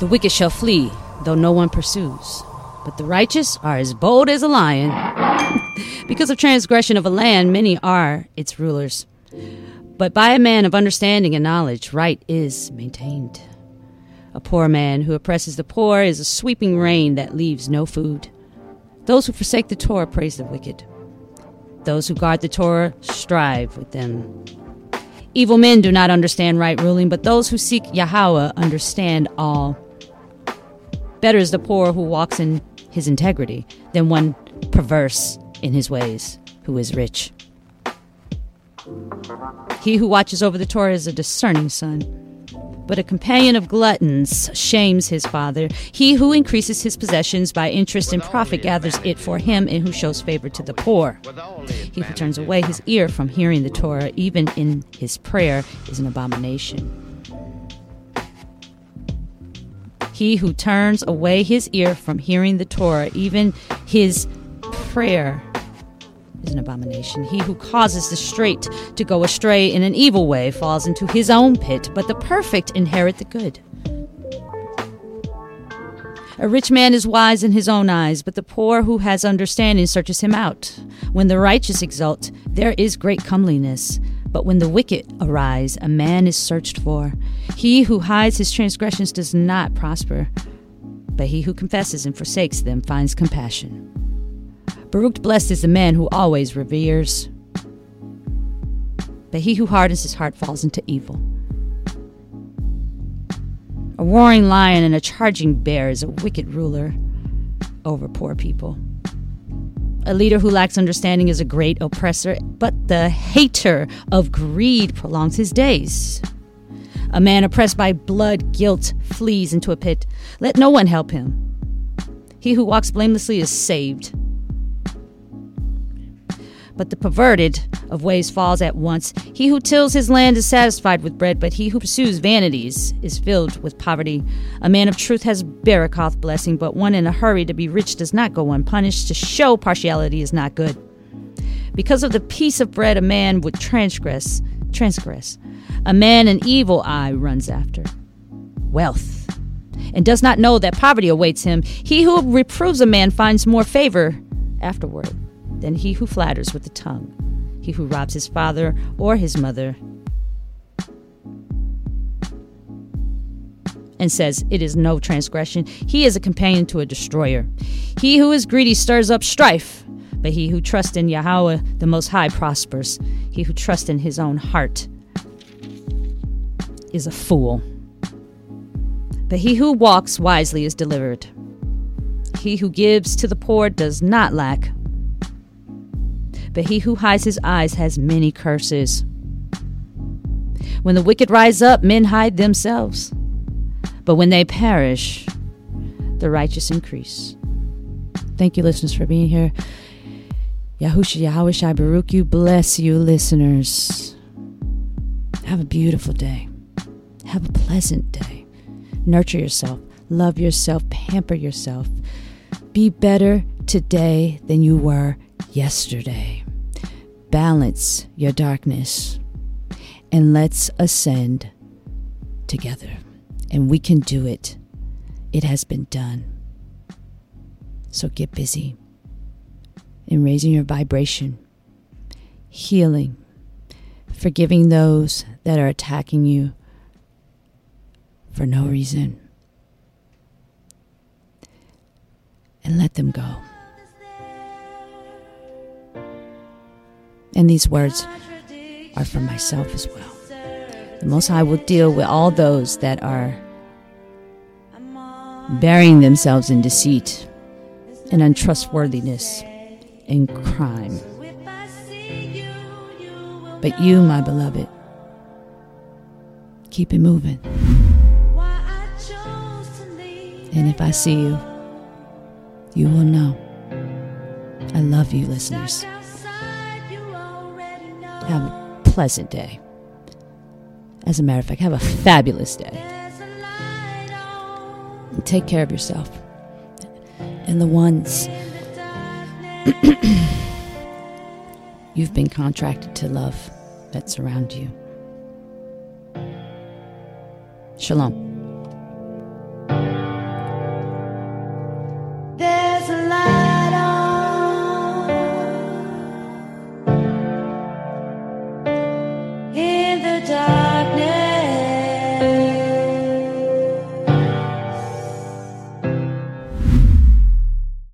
The wicked shall flee, though no one pursues. But the righteous are as bold as a lion. because of transgression of a land, many are its rulers. But by a man of understanding and knowledge, right is maintained. A poor man who oppresses the poor is a sweeping rain that leaves no food. Those who forsake the Torah praise the wicked. Those who guard the Torah strive with them. Evil men do not understand right ruling, but those who seek Yahweh understand all. Better is the poor who walks in his integrity than one perverse in his ways who is rich. He who watches over the Torah is a discerning son, but a companion of gluttons shames his father. He who increases his possessions by interest and profit gathers it for him, and who shows favor to the poor. He who turns away his ear from hearing the Torah, even in his prayer, is an abomination. He who turns away his ear from hearing the Torah, even his prayer, is an abomination. He who causes the straight to go astray in an evil way falls into his own pit, but the perfect inherit the good. A rich man is wise in his own eyes, but the poor who has understanding searches him out. When the righteous exult, there is great comeliness. But when the wicked arise, a man is searched for. He who hides his transgressions does not prosper, but he who confesses and forsakes them finds compassion. Baruch blessed is the man who always reveres, but he who hardens his heart falls into evil. A roaring lion and a charging bear is a wicked ruler over poor people. A leader who lacks understanding is a great oppressor, but the hater of greed prolongs his days. A man oppressed by blood guilt flees into a pit. Let no one help him. He who walks blamelessly is saved, but the perverted of ways falls at once. He who tills his land is satisfied with bread, but he who pursues vanities is filled with poverty. A man of truth has Barakoth blessing, but one in a hurry to be rich does not go unpunished. To show partiality is not good. Because of the piece of bread a man would transgress, transgress. A man an evil eye runs after. Wealth. And does not know that poverty awaits him. He who reproves a man finds more favor afterward than he who flatters with the tongue, he who robs his father or his mother, and says, It is no transgression. He is a companion to a destroyer. He who is greedy stirs up strife, but he who trusts in Yahweh the Most High prospers. He who trusts in his own heart is a fool. But he who walks wisely is delivered. He who gives to the poor does not lack, but he who hides his eyes has many curses. When the wicked rise up, men hide themselves. But when they perish, the righteous increase. Thank you, listeners, for being here. Yahusha Yahweh Baruch you. Bless you, listeners. Have a beautiful day. Have a pleasant day. Nurture yourself. Love yourself. Pamper yourself. Be better today than you were yesterday. Balance your darkness and let's ascend together. And we can do it. It has been done. So get busy in raising your vibration, healing, forgiving those that are attacking you for no reason, and let them go. And these words are for myself as well. The Most High will deal with all those that are burying themselves in deceit and untrustworthiness and crime. But you, my beloved, keep it moving. And if I see you, you will know. I love you, listeners. Have a pleasant day. As a matter of fact, have a fabulous day. And take care of yourself and the ones you've been contracted to love that surround you. Shalom. Die.